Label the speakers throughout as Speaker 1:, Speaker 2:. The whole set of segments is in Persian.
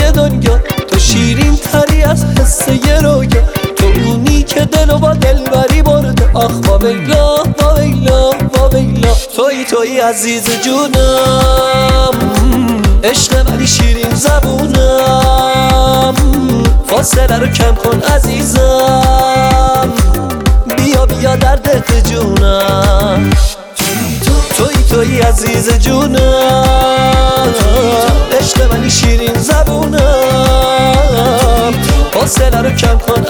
Speaker 1: یه دنیا. تو شیرین تری از حس یه رویا. تو اونی که دلو با دلبری برده. آخ با ویلا با ویلا با ویلا. توی توی عزیز جونم. عشق ولی شیرین زبونم. فاصله رو کم کن عزیزم. بیا بیا در دل جونم توی توی عزیز جونم. فاصله رو کم کن.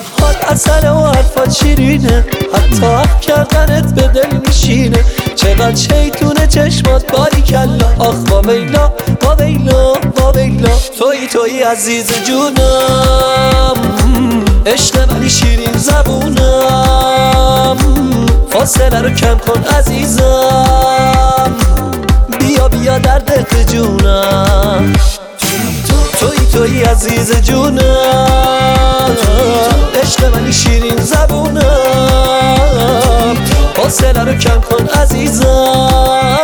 Speaker 1: تو لبهات اصل و حرفات شیرینه حتی حق کردنت به دل میشینه چقدر شیطونه چشمات باری کلا. آخ با ویلا با ویلا با ویلا. توی توی عزیز جونم. عشق ولی شیرین زبونم. فاصله رو کم کن عزیزم. بیا بیا در دل جونم. توی توی عزیز جونم. عشق منی شیرین زبونم. فاصله رو کم کن عزیزم.